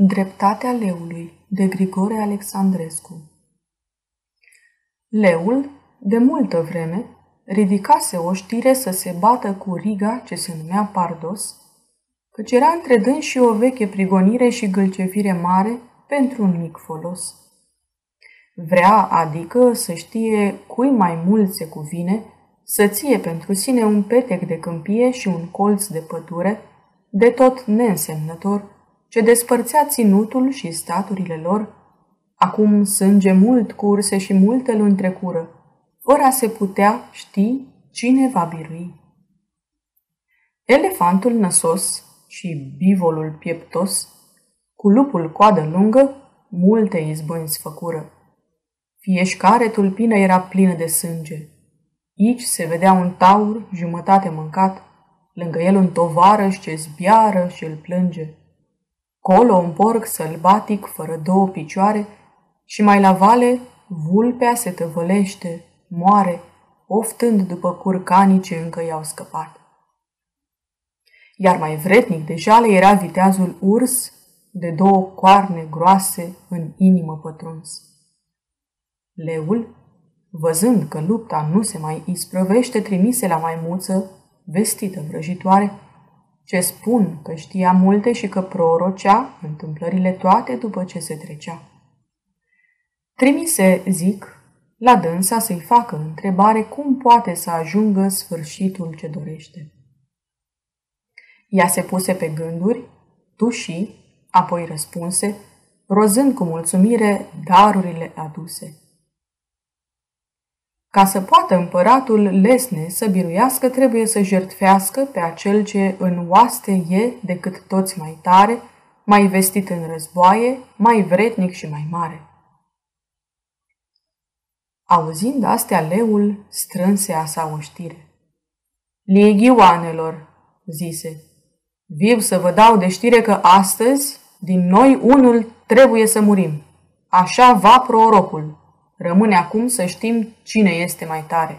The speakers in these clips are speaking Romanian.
Dreptatea leului de Grigore Alexandrescu Leul, de multă vreme, ridicase o știre să se bată cu riga ce se numea Pardos, căci era între dâns și o veche prigonire și gâlcevire mare pentru un mic folos. Vrea, adică, să știe cui mai mult se cuvine, să ție pentru sine un petec de câmpie și un colț de pădure, de tot neînsemnător, ce despărțea ținutul și staturile lor, acum sânge mult curse și multe luni trecură, fără a se putea ști cine va birui. Elefantul năsos și bivolul pieptos, cu lupul coadă lungă, multe izbânzi făcură. Fieșcare tulpină era plină de sânge. Aici se vedea un taur jumătate mâncat, lângă el un tovarăș ce zbiară și îl plânge. Colo un porc sălbatic fără două picioare și mai la vale vulpea se tăvălește, moare, oftând după curcanii ce încă i-au scăpat. Iar mai vretnic de jale era viteazul urs de două coarne groase în inimă pătruns. Leul, văzând că lupta nu se mai isprăvește, trimise la maimuță, vestită vrăjitoare, ce spun că știa multe și că prorocea întâmplările toate după ce se trecea. Trimise, zic, la dânsa să-i facă întrebare cum poate să ajungă sfârșitul ce dorește. Ea se puse pe gânduri, tuși, apoi răspunse, rozând cu mulțumire darurile aduse. Ca să poată împăratul lesne să biruiască, trebuie să jertfească pe acel ce în oaste e decât toți mai tare, mai vestit în războaie, mai vretnic și mai mare. Auzind astea, leul strânse a sa oștire. Ligioanelor, zise, viu să vă dau de știre că astăzi, din noi unul, trebuie să murim. Așa va prorocul. Rămâne acum să știm cine este mai tare.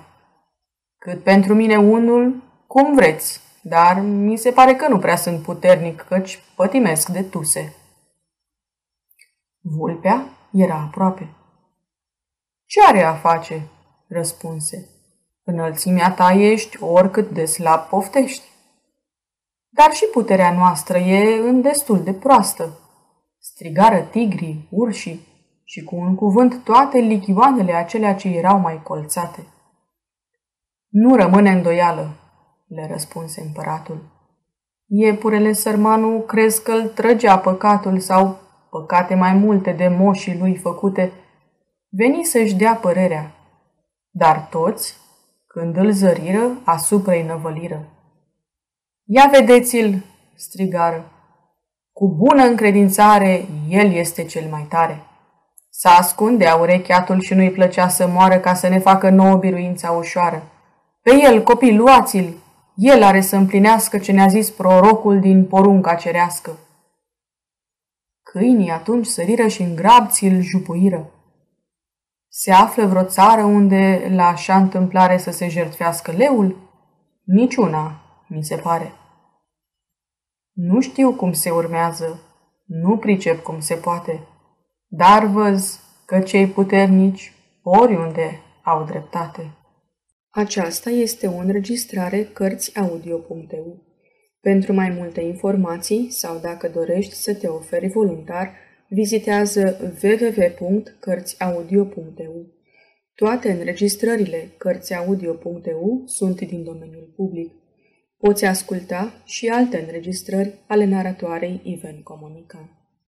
Cât pentru mine unul, cum vreți, dar mi se pare că nu prea sunt puternic, căci pătimesc de tuse. Vulpea era aproape. Ce are a face? răspunse. Înălțimea ta ești oricât de slab poftești. Dar și puterea noastră e în destul de proastă. Strigară tigrii, urșii, și cu un cuvânt toate lichioanele acelea ce erau mai colțate. Nu rămâne îndoială, le răspunse împăratul. Iepurele sărmanul crezi că îl trăgea păcatul sau păcate mai multe de moșii lui făcute, veni să-și dea părerea. Dar toți, când îl zăriră, asupra-i năvăliră. Ia vedeți-l, strigară, cu bună încredințare, el este cel mai tare. Să ascundea urecheatul și nu-i plăcea să moară ca să ne facă nouă biruința ușoară. Pe el, copii, luați-l! El are să împlinească ce ne-a zis prorocul din porunca cerească. Câinii atunci săriră și în grab ți-l jupuiră. Se află vreo țară unde la așa întâmplare să se jertfească leul? Niciuna, mi se pare. Nu știu cum se urmează, nu pricep cum se poate. Dar văz că cei puternici oriunde au dreptate. Aceasta este o înregistrare Cărțiaudio.eu. Pentru mai multe informații sau dacă dorești să te oferi voluntar, vizitează www.cărțiaudio.eu. Toate înregistrările Cărțiaudio.eu sunt din domeniul public. Poți asculta și alte înregistrări ale naratoarei Iven Comunica.